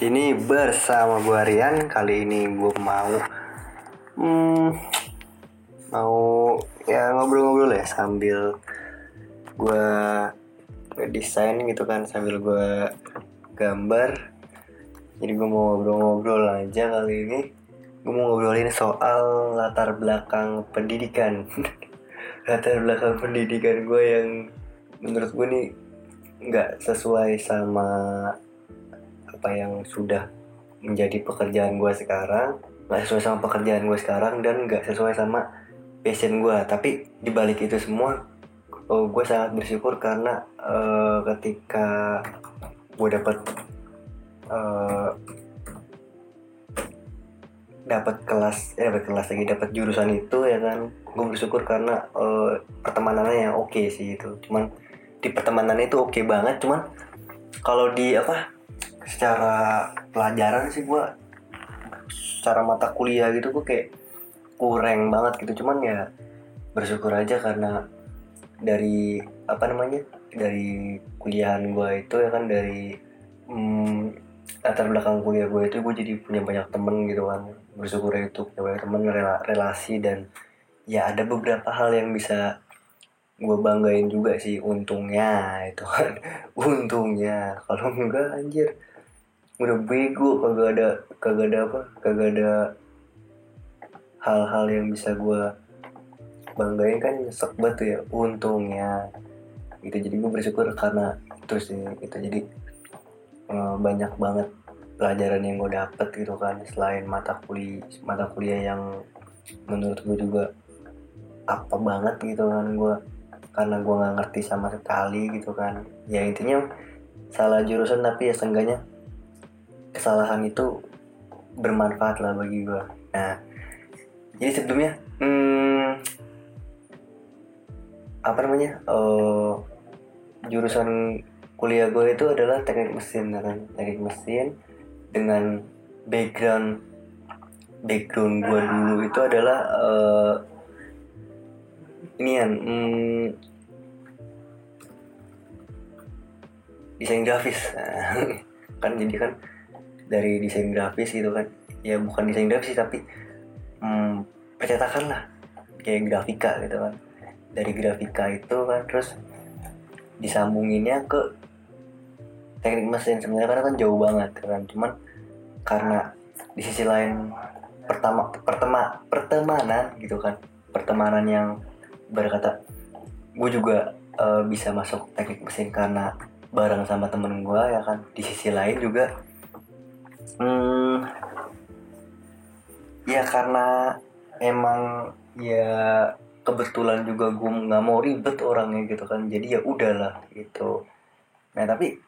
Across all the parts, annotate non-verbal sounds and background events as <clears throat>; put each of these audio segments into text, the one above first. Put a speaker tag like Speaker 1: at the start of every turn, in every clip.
Speaker 1: sini bersama gue Rian. Kali ini gue mau hmm, mau ya ngobrol-ngobrol ya sambil gue desain gitu kan sambil gue gambar. Jadi gue mau ngobrol-ngobrol aja kali ini. Gue mau ngobrolin soal latar belakang pendidikan. <laughs> latar belakang pendidikan gue yang menurut gue nih nggak sesuai sama apa yang sudah menjadi pekerjaan gue sekarang nggak sesuai sama pekerjaan gue sekarang dan nggak sesuai sama passion gue tapi dibalik itu semua oh, gue sangat bersyukur karena uh, ketika gue dapat uh, dapat kelas eh dapat kelas lagi dapat jurusan itu ya kan gue bersyukur karena uh, pertemanannya yang oke okay sih itu. Cuman di pertemanan itu oke okay banget cuman kalau di apa secara pelajaran sih gue secara mata kuliah gitu gue kayak kurang banget gitu. Cuman ya bersyukur aja karena dari apa namanya dari kuliahan gue itu ya kan dari hmm, latar belakang kuliah gue itu gue jadi punya banyak temen gitu kan. Bersyukur itu punya banyak temen relasi dan ya ada beberapa hal yang bisa gue banggain juga sih. Untungnya itu kan <laughs> untungnya. Kalau enggak anjir udah bego kagak ada kagak ada apa kagak ada hal-hal yang bisa gue banggain kan nyesek banget tuh ya. Untungnya gitu. Jadi gue bersyukur karena itu sih itu jadi uh, banyak banget pelajaran yang gue dapet gitu kan selain mata kuliah mata kuliah yang menurut gue juga apa banget gitu kan gue karena gue nggak ngerti sama sekali gitu kan. Ya intinya salah jurusan tapi ya seenggaknya kesalahan itu bermanfaat lah bagi gue nah jadi sebelumnya hmm, apa namanya uh, jurusan kuliah gue itu adalah teknik mesin ya kan? Teknik mesin dengan background background gue dulu itu adalah uh, ini kan hmm, desain grafis. <laughs> Kan jadi kan dari desain grafis gitu kan. Ya bukan desain grafis tapi hmm, percetakan lah. Kayak grafika gitu kan. Dari grafika itu kan terus disambunginnya ke teknik mesin. Sebenarnya karena kan jauh banget kan. Cuman karena di sisi lain pertama pertema pertemanan gitu kan. Pertemanan yang berkata gue juga uh, bisa masuk teknik mesin karena bareng sama temen gue ya kan. Di sisi lain juga hmm, ya karena emang ya kebetulan juga gue nggak mau ribet orangnya gitu kan. Jadi ya udahlah gitu. Nah tapi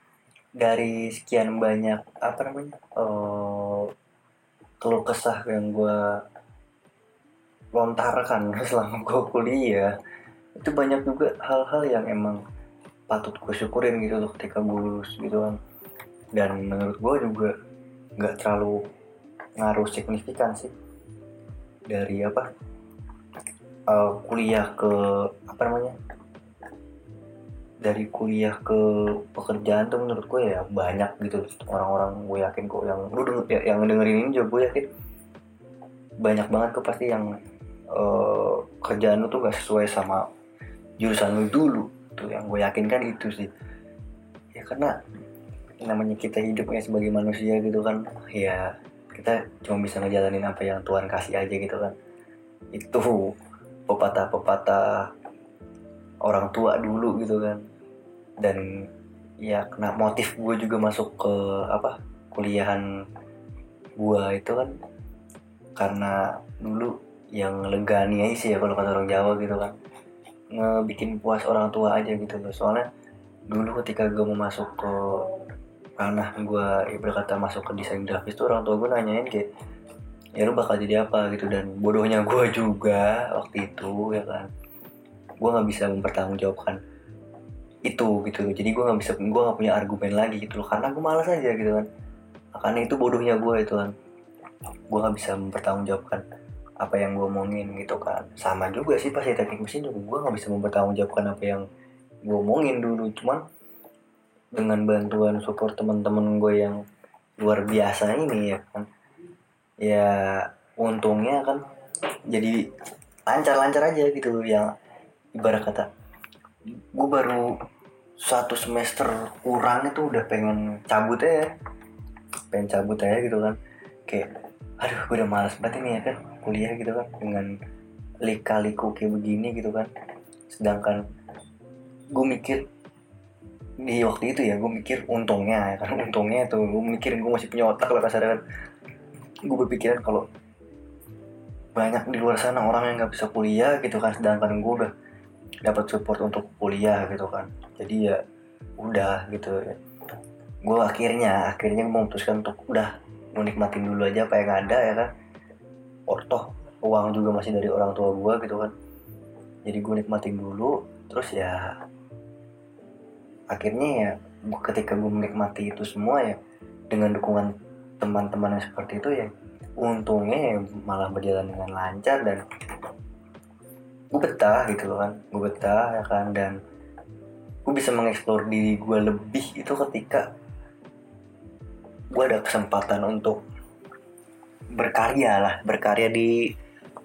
Speaker 1: dari sekian banyak apa namanya uh, keluh kesah yang gue lontarkan <laughs> selama gue kuliah itu banyak juga hal-hal yang emang patut gue syukurin gitu loh ketika gue lulus gitu kan. Dan menurut gue juga nggak terlalu ngaruh signifikan sih. Dari apa? Uh, kuliah ke apa namanya? Dari kuliah ke pekerjaan tuh menurut gue ya banyak gitu. Orang-orang gue yakin kok yang lu denger, ya, yang dengerin ini juga gue yakin banyak banget kok pasti yang uh, kerjaan lu tuh gak sesuai sama jurusan lu dulu. Tuh yang gue yakin kan itu sih. Ya karena namanya kita hidupnya sebagai manusia gitu kan ya kita cuma bisa ngejalanin apa yang Tuhan kasih aja gitu kan. Itu pepatah-pepatah orang tua dulu gitu kan. Dan ya kena motif gue juga masuk ke apa kuliahan gue itu kan. Karena dulu yang legani aja sih ya kalau kata orang Jawa gitu kan. Ngebikin puas orang tua aja gitu loh. Soalnya dulu ketika gue mau masuk ke ranah gue ya berkata masuk ke desain grafis tuh orang tua gue nanyain kayak ya lu bakal jadi apa? Gitu. Dan bodohnya gue juga waktu itu ya kan. Gue nggak bisa mempertanggungjawabkan itu gitu. Jadi gue nggak bisa gue nggak punya argumen lagi gitu loh. Karena gue malas aja gitu kan. Karena itu bodohnya gue itu kan. Gue nggak bisa mempertanggungjawabkan apa yang gue omongin gitu kan. Sama juga sih pasti teknik mesin juga gue nggak bisa mempertanggungjawabkan apa yang gue omongin dulu. Cuman dengan bantuan support teman-teman gue yang luar biasa ini ya kan? Ya untungnya kan jadi lancar-lancar aja gitu yang ibarat kata gue baru satu semester kurang itu udah pengen cabut ya pengen cabut aja gitu kan. Kayak aduh gue udah malas banget ini ya kan kuliah gitu kan dengan lika-liku kayak begini gitu kan. Sedangkan gue mikir di waktu itu ya gue mikir untungnya ya kan untungnya tuh gue mikirin gue masih punya otak lah kasar gue berpikiran kalau banyak di luar sana orang yang nggak bisa kuliah gitu kan sedangkan gue udah dapat support untuk kuliah gitu kan. Jadi ya udah gitu. Ya gue akhirnya akhirnya memutuskan untuk udah menikmatin dulu aja apa yang ada ya kan. Ortoh uang juga masih dari orang tua gue gitu kan. Jadi gue nikmatin dulu terus ya akhirnya ya ketika gue menikmati itu semua ya dengan dukungan teman-teman yang seperti itu ya untungnya ya malah berjalan dengan lancar dan gue betah gitu loh kan. Gue betah ya kan dan gue bisa mengeksplor diri gue lebih itu ketika gue ada kesempatan untuk berkarya lah berkarya di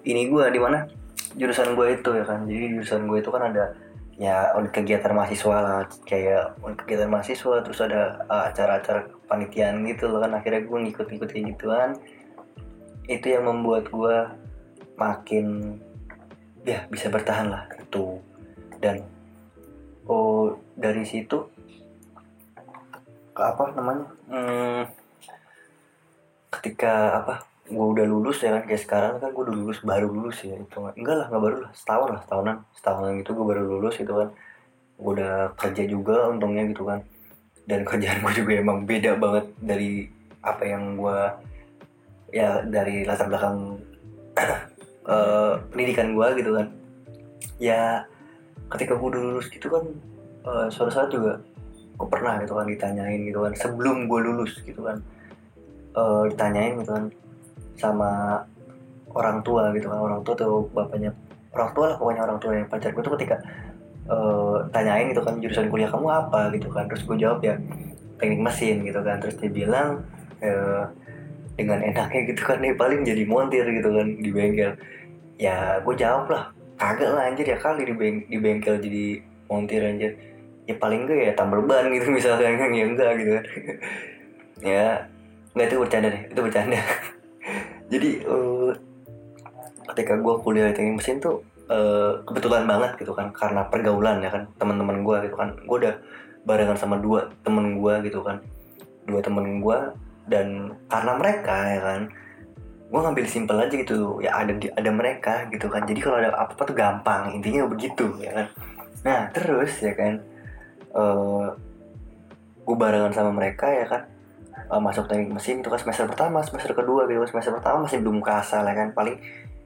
Speaker 1: ini gue di mana? Jurusan gue itu ya kan. Jadi jurusan gue itu kan ada ya unit kegiatan mahasiswa lah. Kayak unit kegiatan mahasiswa terus ada uh, acara-acara panitian gitu loh kan. Akhirnya gue ngikut-ngikut kayak gituan. Itu yang membuat gue makin ya bisa bertahan lah itu dan oh dari situ ke apa namanya hmm, ketika apa gue udah lulus ya kan kayak sekarang kan gue udah lulus baru lulus ya itu enggak lah nggak baru lah setahun lah setahunan. Setahunan gitu gue baru lulus gitu kan. Gue udah kerja juga untungnya gitu kan. Dan <laughs> kerjaan gue juga emang beda banget dari apa yang gue ya dari latar belakang uh, <clears throat> pendidikan gue gitu kan. Ya ketika gue udah lulus gitu kan uh, suatu saat juga gue pernah gitu kan ditanyain gitu kan sebelum gue lulus gitu kan. Uh, ditanyain gitu kan sama orang tua gitu kan. Orang tua tuh bapaknya orang tua lah pokoknya orang tua yang pacar gue tuh ketika uh, tanyain gitu kan jurusan kuliah kamu apa? gitu kan. Terus gue jawab ya teknik mesin gitu kan. Terus dia bilang uh, dengan enaknya gitu kan nih paling jadi montir gitu kan di bengkel. Ya gue jawab lah kagak lah anjir ya kali di, beng di bengkel jadi montir anjir. Ya paling enggak ya tambal ban gitu <laughs> misalnya ya enggak gitu kan. <laughs> Ya enggak itu bercanda deh itu bercanda <laughs> jadi uh, ketika gue kuliah teknik mesin tuh uh, kebetulan banget gitu kan karena pergaulan ya kan teman-teman gue gitu kan. Gue udah barengan sama dua temen gue gitu kan. Dua temen gue dan karena mereka ya kan gue ngambil simpel aja gitu ya ada ada mereka gitu kan. Jadi kalau ada apa apa tuh gampang intinya begitu ya kan. Nah terus ya kan uh, eh, gue barengan sama mereka ya kan uh, masuk teknik mesin itu kan semester pertama semester kedua gitu semester pertama masih belum kasar ya kan. Paling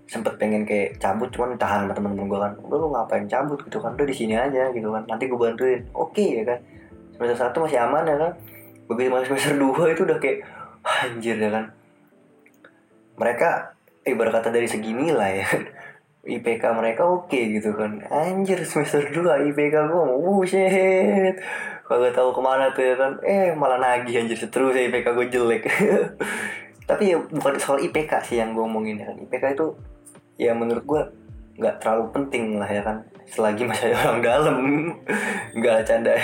Speaker 1: sempet pengen kayak cabut cuman tahan sama temen-temen gue kan. Udah lu ngapain cabut? gitu kan. Udah di sini aja gitu kan. Nanti gue bantuin. Oke okay, ya kan. Semester satu masih aman ya kan. Begitu masuk semester dua itu udah kayak anjir ya kan. Mereka ibarat kata dari segi nilai ya kan IPK mereka oke okay, gitu kan. Anjir semester 2 IPK gue shit kagak tahu ke mana tuh ya kan eh malah nagih anjir seterusnya IPK gue jelek. <laughs> Tapi ya bukan soal IPK sih yang gue omongin ya kan. IPK itu ya menurut gue nggak terlalu penting lah ya kan. Selagi masih ada orang dalam <laughs> nggak canda.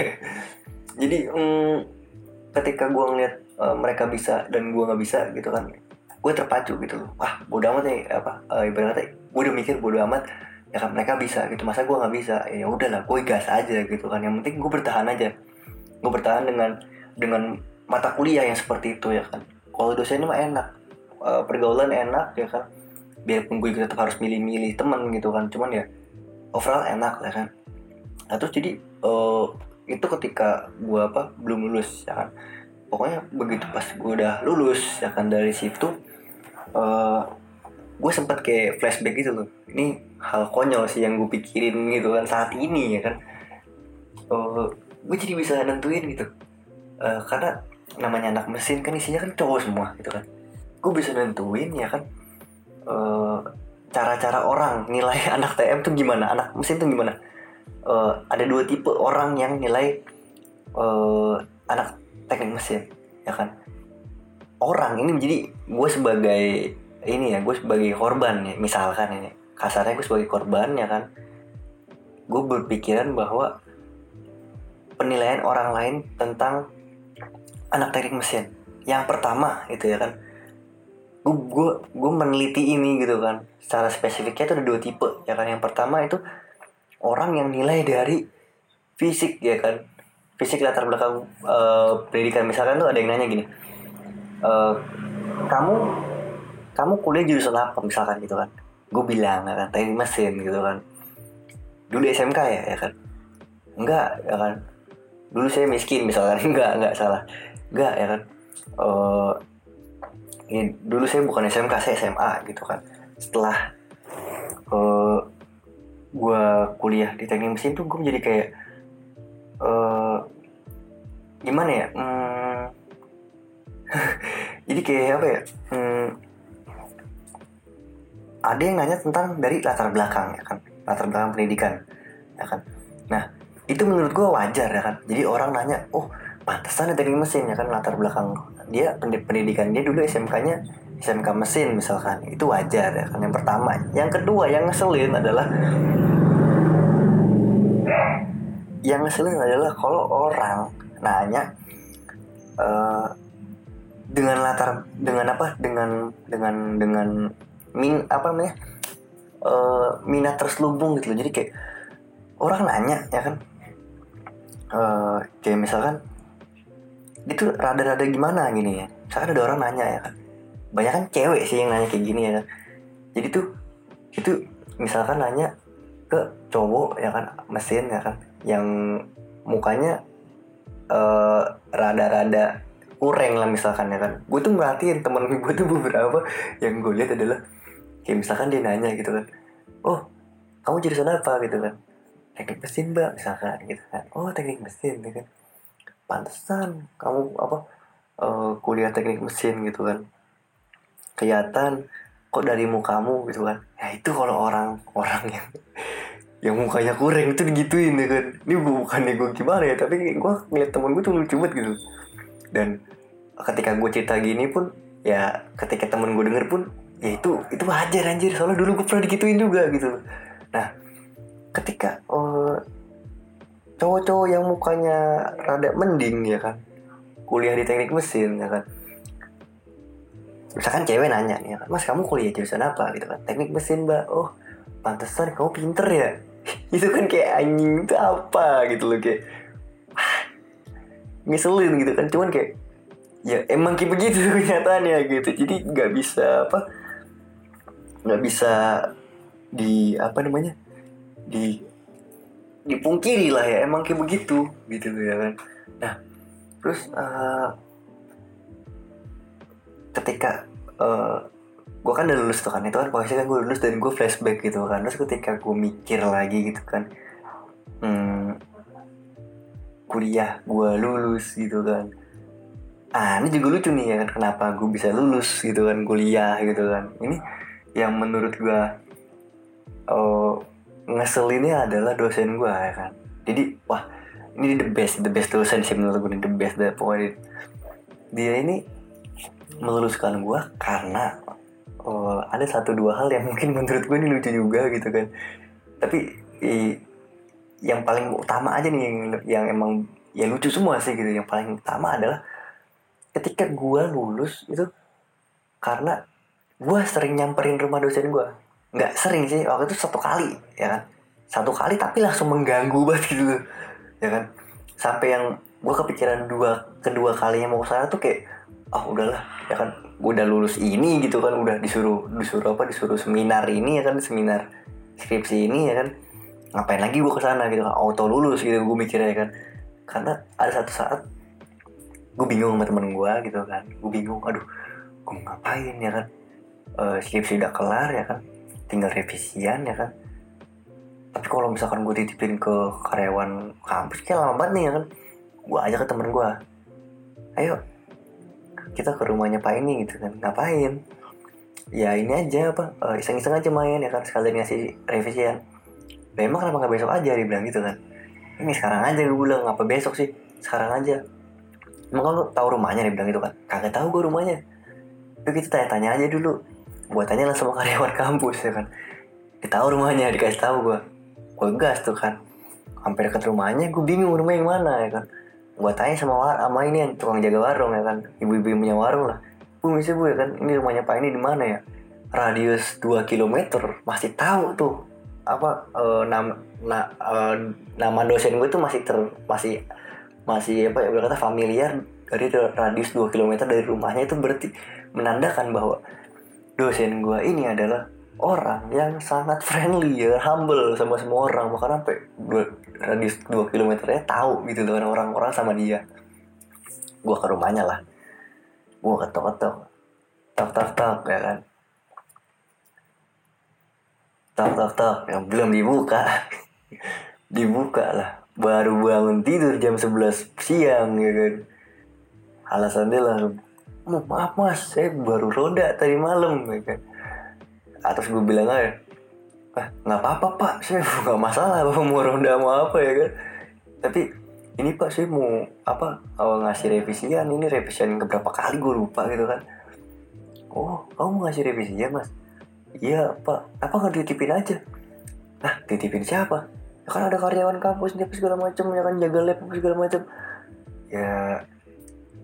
Speaker 1: Jadi mm, ketika gue ngeliat uh, mereka bisa dan gue nggak bisa gitu kan gue terpacu gitu loh. Wah bodo amat nih apa uh, ibaratnya gue udah mikir bodo amat ya kan mereka bisa gitu. Masa gue nggak bisa? Ya udahlah gue gas aja gitu kan. Yang penting gue bertahan aja gue bertahan dengan dengan mata kuliah yang seperti itu ya kan. Kalau dosennya mah enak. Uh, pergaulan enak ya kan. Biarpun gue tetap harus milih-milih temen gitu kan. Cuman ya overall enak ya kan. Nah terus jadi uh, itu ketika gue apa belum lulus ya kan. Pokoknya begitu pas gue udah lulus ya kan dari situ uh, gue sempat kayak flashback gitu loh. Ini hal konyol sih yang gue pikirin gitu kan saat ini ya kan. Uh, gue jadi bisa nentuin gitu. Uh, karena namanya anak mesin kan isinya kan cowok semua gitu kan. Gue bisa nentuin ya kan cara-cara uh, orang nilai <laughs> anak TM tuh gimana anak mesin tuh gimana. Uh, ada dua tipe orang yang nilai uh, anak teknik mesin ya kan. Orang ini menjadi gue sebagai ini ya gue sebagai korban ya misalkan ini. Kasarnya gue sebagai korban ya kan. Gue berpikiran bahwa penilaian orang lain tentang anak teknik mesin. Yang pertama itu ya kan. Gue gue meneliti ini gitu kan. Secara spesifiknya itu ada dua tipe ya kan. Yang pertama itu orang yang nilai dari fisik ya kan. Fisik latar belakang uh, pendidikan. Misalkan tuh ada yang nanya gini uh, kamu kamu kuliah jurusan apa? Misalkan gitu kan. Gue bilang ya kan teknik mesin gitu kan. Dulu SMK ya ya kan. Enggak ya kan dulu saya miskin misalkan. <laughs> Enggak enggak salah. Enggak ya kan? Uh, ini dulu saya bukan SMK saya SMA gitu kan. Setelah uh, gue kuliah di teknik mesin tuh gue menjadi kayak uh, gimana ya? Hmm, <laughs> jadi kayak apa ya? Hmm, ada yang nanya tentang dari latar belakang ya kan? Latar belakang pendidikan ya kan? Nah itu menurut gue wajar ya kan. Jadi orang nanya oh pantesan teknik mesin ya kan latar belakang dia pendidikan dia dulu SMK-nya SMK mesin misalkan. Itu wajar ya kan yang pertama. Yang kedua yang ngeselin adalah yang ngeselin adalah kalau orang nanya uh, dengan latar dengan apa dengan dengan dengan min apa namanya uh, minat terselubung gitu loh. Jadi kayak orang nanya ya kan uh, kayak misalkan itu rada-rada gimana gini ya? Misalkan ada orang nanya ya kan banyak kan cewek sih yang nanya kayak gini ya kan jadi tuh itu misalkan nanya ke cowok ya kan mesin ya kan yang mukanya uh, rada-rada kurang lah misalkan ya kan. Gue tuh merhatiin temen <laughs> gue tuh beberapa yang gue lihat adalah kayak misalkan dia nanya gitu kan oh kamu jurusan apa? gitu kan teknik mesin mbak misalkan gitu kan. Oh teknik mesin gitu kan. Pantesan kamu apa uh, kuliah teknik mesin gitu kan. Kelihatan kok dari mukamu gitu kan. Ya itu kalau orang orang yang yang mukanya kurang itu digituin ya kan. Ini bukannya gue gimana ya tapi gue ngeliat temen gue tuh lucu banget gitu. Dan ketika gue cerita gini pun ya ketika temen gue denger pun ya itu itu wajar anjir. Soalnya dulu gue pernah digituin juga gitu. Nah ketika uh, cowok-cowok yang mukanya rada mending ya kan? Kuliah di teknik mesin ya kan? Misalkan cewek nanya nih ya kan mas kamu kuliah jurusan apa? Gitu kan. Teknik mesin mbak. Oh pantesan kamu pinter ya? <laughs> Itu kan kayak anjing itu apa? Gitu loh kayak ah, ngeselin gitu kan. Cuman kayak ya emang kayak begitu <laughs> kenyataannya gitu. Jadi nggak bisa apa nggak bisa di apa namanya di dipungkiri lah ya emang kayak begitu gitu ya kan. Nah terus uh, ketika uh, eh, gue kan udah lulus tuh kan itu kan posisi kan gue lulus dan gue flashback gitu kan. Terus ketika gue mikir lagi gitu kan hmm, kuliah gue lulus gitu kan. Ah ini juga lucu nih ya kan kenapa gue bisa lulus gitu kan kuliah gitu kan. Ini yang menurut gue uh, ngeselinnya adalah dosen gue ya kan? Jadi wah ini the best the best dosen sih menurut gue the best the pokoknya. Dia ini meluluskan gue karena uh, ada satu dua hal yang mungkin menurut gue ini lucu juga gitu kan. Tapi i, yang paling utama aja nih yang, yang emang ya lucu semua sih gitu. Yang paling utama adalah ketika gue lulus itu karena gue sering nyamperin rumah dosen gue nggak sering sih. Waktu itu satu kali ya kan? Satu kali tapi langsung mengganggu <laughs> banget gitu ya kan? Sampai yang gue kepikiran dua kedua kalinya mau ke sana tuh kayak ah oh, udahlah ya kan? Gue udah lulus ini gitu kan? Udah disuruh disuruh apa? Disuruh seminar ini ya kan? Seminar skripsi ini ya kan? Ngapain lagi gue ke sana gitu? Kan auto lulus gitu gue mikirnya ya kan? Karena ada satu saat gue bingung sama temen gue gitu kan? Gue bingung aduh gue ngapain ya kan? Uh, skripsi udah kelar ya kan tinggal revisian ya kan? Tapi kalau misalkan gue titipin ke karyawan kampus kayak lama banget nih ya kan? Gue aja ke temen gue ayo kita ke rumahnya pak ini gitu kan. Ngapain? Ya ini aja apa uh, iseng-iseng aja main ya kan sekalian ngasih revisian. Nah, emang kenapa nggak besok aja? dia bilang gitu kan. Ini sekarang aja gue bilang ngapa besok sih? Sekarang aja. Emang kamu tahu rumahnya? nih bilang gitu kan. Kagak tahu gue rumahnya. Itu kita tanya-tanya aja dulu gue tanya lah sama karyawan kampus ya kan. Dia tahu rumahnya dikasih tahu gue gue gas tuh kan. Hampir deket rumahnya gue bingung rumah yang mana ya kan. Gue tanya sama war sama ini yang tukang jaga warung ya kan. Ibu-ibu punya warung lah. Bu bisa bu ya kan ini rumahnya pak ini di mana ya? Radius 2 km masih tahu tuh apa eh, nama na, eh, nama dosen gue tuh masih ter masih masih apa ya kata familiar. Dari radius 2 km dari rumahnya itu berarti menandakan bahwa dosen gue ini adalah orang yang sangat friendly ya humble sama semua orang. Bahkan sampai dua, radius 2 km nya tahu gitu loh orang-orang sama dia. Gue ke rumahnya lah. Gue ketok-ketok. Tok tok tok ya kan? Tok tok tok yang belum dibuka. <laughs> Dibuka lah. Baru bangun tidur jam 11 siang ya kan? Alasannya lah "Oh, maaf mas. Saya baru roda tadi malam ya kan. Atas gue bilang aja ah nggak apa-apa pak. Saya <laughs> nggak masalah bapak mau ronda mau apa ya kan. Tapi ini pak saya mau apa awal ngasih revisian. Ini revisian keberapa kali gue lupa gitu kan. Oh kamu mau ngasih revisian mas? Iya pak. Apa nggak dititipin aja? Nah titipin siapa? Ya kan ada karyawan kampus dia segala macam ya kan jaga lab segala macam ya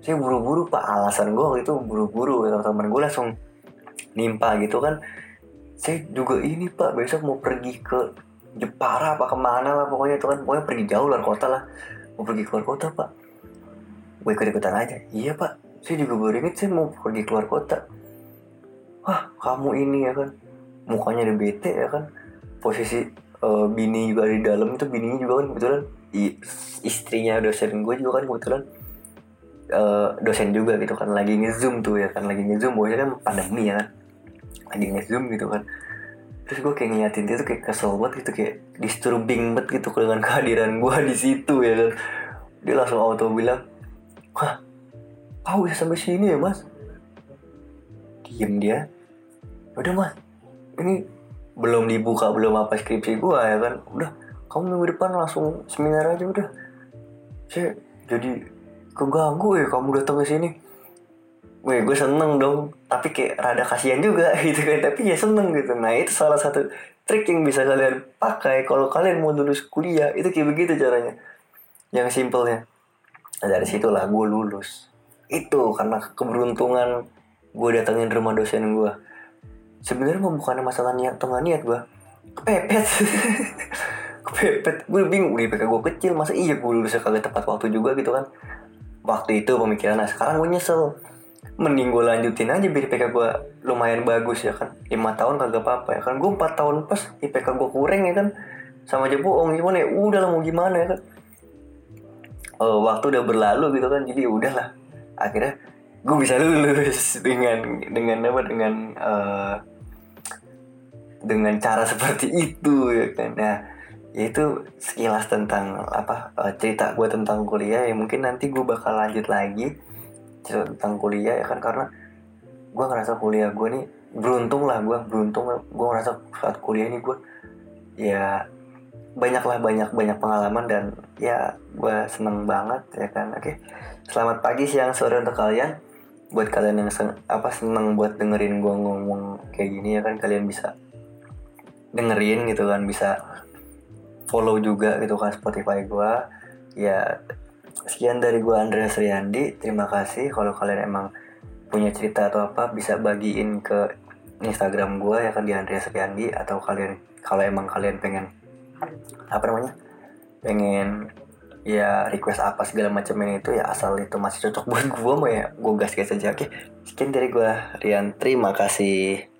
Speaker 1: saya buru-buru pak. Alasan gue waktu itu buru-buru ya teman gue langsung nimpa gitu kan. Saya juga ini pak besok mau pergi ke Jepara apa ke mana lah pokoknya itu kan. Pokoknya pergi jauh luar kota lah. Mau pergi keluar kota pak. Gue ikut ikutan aja. Iya pak. Saya juga baru inget saya mau pergi keluar kota. Wah kamu ini ya kan. Mukanya udah bete ya kan. Posisi eh, bini juga di dalam itu bininya juga kan kebetulan. Istrinya dosen gue juga kan kebetulan eh, dosen juga gitu kan lagi ngezoom tuh ya kan lagi ngezoom bosnya kan pandemi ya kan. Lagi ngezoom gitu kan. Terus gue kayak ngeliatin dia tuh kayak kesel banget gitu kayak disturbing banget gitu dengan <laughs> kehadiran gue di situ ya kan. Dia langsung auto bilang wah kau bisa sampai sini ya mas? Diem dia. Udah mas. Ini belum dibuka belum apa skripsi gue ya kan. Udah kamu minggu depan langsung seminar aja udah. Saya jadi keganggu ya kamu datang ke sini Wih, gue seneng dong. Tapi kayak rada kasihan juga <laughs> gitu kan. Tapi ya seneng gitu. Nah, itu salah satu trik yang bisa kalian pakai kalau kalian mau lulus kuliah. Itu kayak begitu caranya. Yang simpelnya. Nah, dari situlah gue lulus. Itu karena keberuntungan gue datengin rumah dosen gue. Sebenarnya bukan masalah niat nggak niat gue. Kepepet. <laughs> Kepepet. Gue bingung. Di PK gue kecil. Masa iya gue lulusnya kagak tepat waktu juga gitu kan. Waktu itu pemikiran. Nah, sekarang gue nyesel. Mending gue lanjutin aja biar IPK gue lumayan bagus ya kan. 5 tahun kagak apa-apa ya kan. Gue 4 tahun pas IPK gue kurang ya kan. Sama aja bohong gimana ya udah lah mau gimana ya kan? Eh, waktu udah berlalu gitu kan jadi udahlah. Akhirnya gue bisa lulus <laughs> dengan dengan apa dengan eh, dengan cara seperti itu ya kan. Nah itu sekilas tentang apa eh, cerita gue tentang kuliah ya. Mungkin nanti gue bakal lanjut lagi cerita tentang kuliah ya kan karena gue ngerasa kuliah gue nih beruntung lah gue beruntung. Gue ngerasa saat kuliah ini gue ya banyak lah banyak banyak pengalaman dan ya gue seneng banget ya kan. Oke selamat pagi siang sore untuk kalian. Buat kalian yang sen- apa seneng buat dengerin gue ngomong kayak gini ya kan kalian bisa dengerin gitu kan bisa follow juga gitu kan Spotify gue ya sekian dari gue Andreas Riyandi. Terima kasih. Kalau kalian emang punya cerita atau apa bisa bagiin ke Instagram gue ya kan di Andreas Riyandi. Atau kalian kalau emang kalian pengen apa namanya pengen ya request apa segala macam ini itu ya asal itu masih cocok buat gue mau ya gue gas gas aja. Oke sekian dari gue Rian. Terima kasih